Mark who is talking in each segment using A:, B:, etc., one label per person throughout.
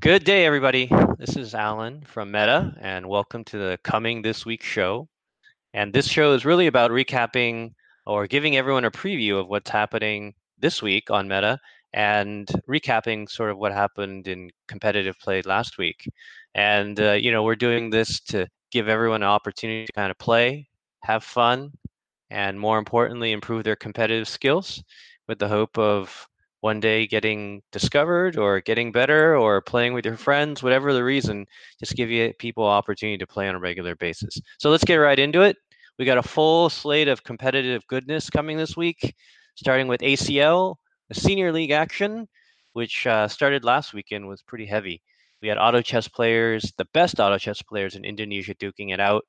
A: Good day, everybody. This is Alan from Meta, and welcome to the Coming This Week show. And this show is really about recapping or giving everyone a preview of what's happening this week on Meta and recapping sort of what happened in competitive play last week. And, uh, you know, we're doing this to give everyone an opportunity to kind of play, have fun, and more importantly, improve their competitive skills with the hope of one day getting discovered or getting better or playing with your friends, whatever the reason, just give you people opportunity to play on a regular basis. So let's get right into it. We got a full slate of competitive goodness coming this week, starting with ACL, the senior league action, which uh, started last weekend, was pretty heavy. We had auto chess players, the best auto chess players in Indonesia, duking it out.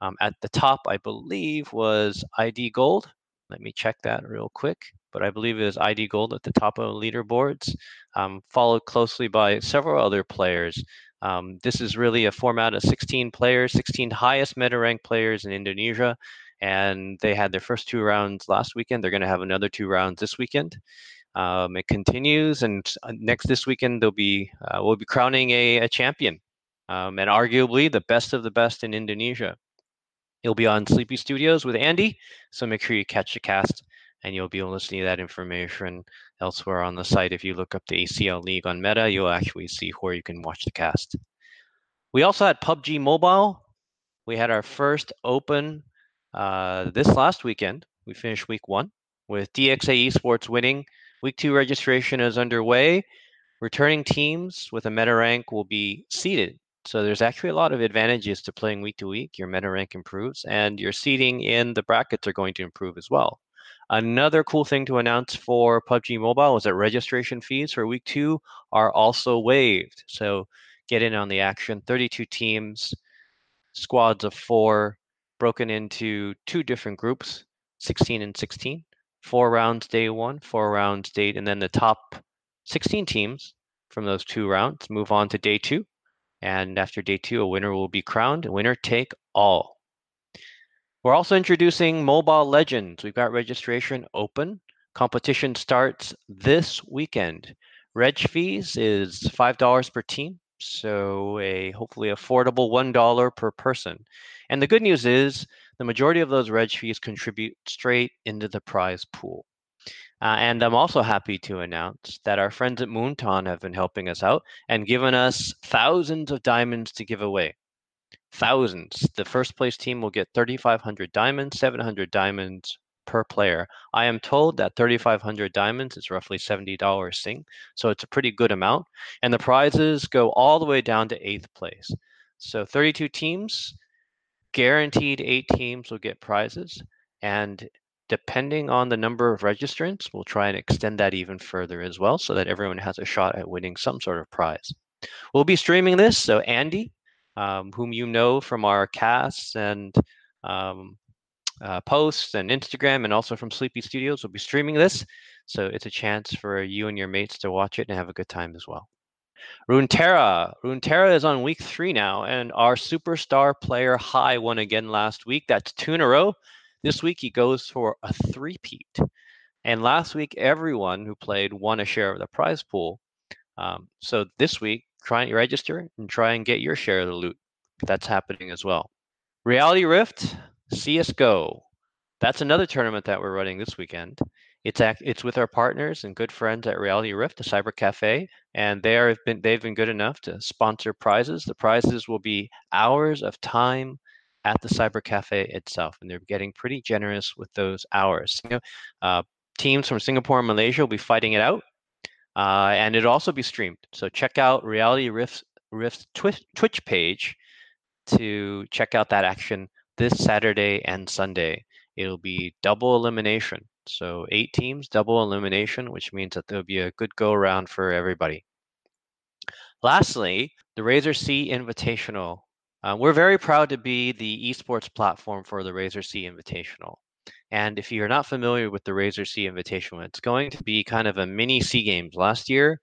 A: Um, at the top, I believe, was ID Gold. Let me check that real quick. But I believe it is ID Gold at the top of leaderboards, um, followed closely by several other players. Um, this is really a format of 16 players, 16 highest meta rank players in Indonesia. And they had their first two rounds last weekend. They're going to have another two rounds this weekend. Um, it continues, and uh, next this weekend they'll be uh, we'll be crowning a, a champion, um, and arguably the best of the best in Indonesia. He'll be on Sleepy Studios with Andy, so make sure you catch the cast, and you'll be able to see that information elsewhere on the site. If you look up the ACL League on Meta, you'll actually see where you can watch the cast. We also had PUBG Mobile. We had our first open uh, this last weekend. We finished week one with DXA Esports winning Week two registration is underway. Returning teams with a meta rank will be seeded. So there's actually a lot of advantages to playing week to week. Your meta rank improves, and your seeding in the brackets are going to improve as well. Another cool thing to announce for PUBG Mobile is that registration fees for week two are also waived. So get in on the action. 32 teams, squads of four, broken into two different groups, 16 and 16 four rounds day one, four rounds day, and then the top 16 teams from those two rounds move on to day two. And after day two, a winner will be crowned. Winner take all. We're also introducing Mobile Legends. We've got registration open. Competition starts this weekend. Reg fees is $5 per team, so a hopefully affordable $1 per person. And the good news is the majority of those reg fees contribute straight into the prize pool. Uh, and I'm also happy to announce that our friends at Moonton have been helping us out and given us thousands of diamonds to give away. Thousands. The first place team will get 3,500 diamonds, 700 diamonds per player. I am told that 3,500 diamonds is roughly $70 Sing, so it's a pretty good amount. And the prizes go all the way down to eighth place. So 32 teams, guaranteed eight teams will get prizes. And depending on the number of registrants, we'll try and extend that even further as well so that everyone has a shot at winning some sort of prize. We'll be streaming this. So, Andy, um, whom you know from our casts and um, uh, posts and Instagram, and also from Sleepy Studios, will be streaming this. So, it's a chance for you and your mates to watch it and have a good time as well. Runeterra. Runeterra is on week three now, and our superstar player High won again last week. That's two in a row. This week he goes for a three-peat. And last week, everyone who played won a share of the prize pool. Um, so this week, try and register and try and get your share of the loot. That's happening as well. Reality Rift, CSGO. That's another tournament that we're running this weekend. It's act, it's with our partners and good friends at Reality Rift, the Cyber Cafe, and they are been they've been good enough to sponsor prizes. The prizes will be hours of time at the Cyber Cafe itself, and they're getting pretty generous with those hours. You know, uh, teams from Singapore and Malaysia will be fighting it out, uh, and it'll also be streamed. So check out Reality Rift's, Rift's Twitch, Twitch page to check out that action this Saturday and Sunday. It'll be double elimination. So eight teams, double elimination, which means that there'll be a good go around for everybody. Lastly, the Razer SEA Invitational. Uh, we're very proud to be the esports platform for the Razer SEA Invitational. And if you're not familiar with the Razer SEA Invitational, it's going to be kind of a mini Sea Games. Last year,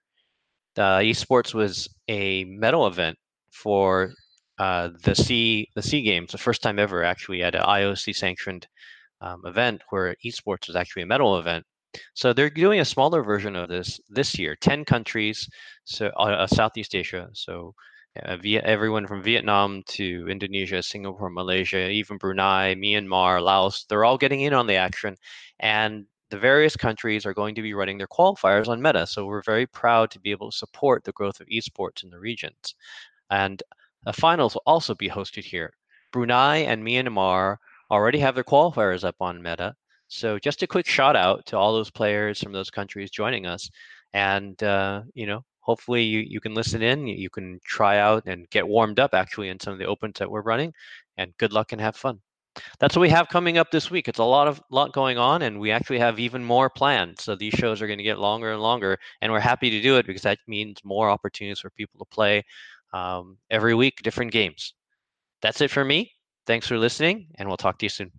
A: the esports was a medal event for uh, the C the Sea Games, the first time ever actually at an IOC sanctioned um, event where esports was actually a medal event. So they're doing a smaller version of this this year. Ten countries, so uh, Southeast Asia. So uh, everyone from Vietnam to Indonesia, Singapore, Malaysia, even Brunei, Myanmar, Laos. They're all getting in on the action, and the various countries are going to be running their qualifiers on Meta. So we're very proud to be able to support the growth of esports in the regions. And the finals will also be hosted here. Brunei and Myanmar already have their qualifiers up on Meta. So just a quick shout out to all those players from those countries joining us. And, uh, you know, hopefully you, you can listen in, you can try out and get warmed up actually in some of the opens that we're running. And good luck and have fun. That's what we have coming up this week. It's a lot of lot going on, and we actually have even more planned. So these shows are going to get longer and longer, and we're happy to do it because that means more opportunities for people to play um, every week, different games. That's it for me. Thanks for listening, and we'll talk to you soon.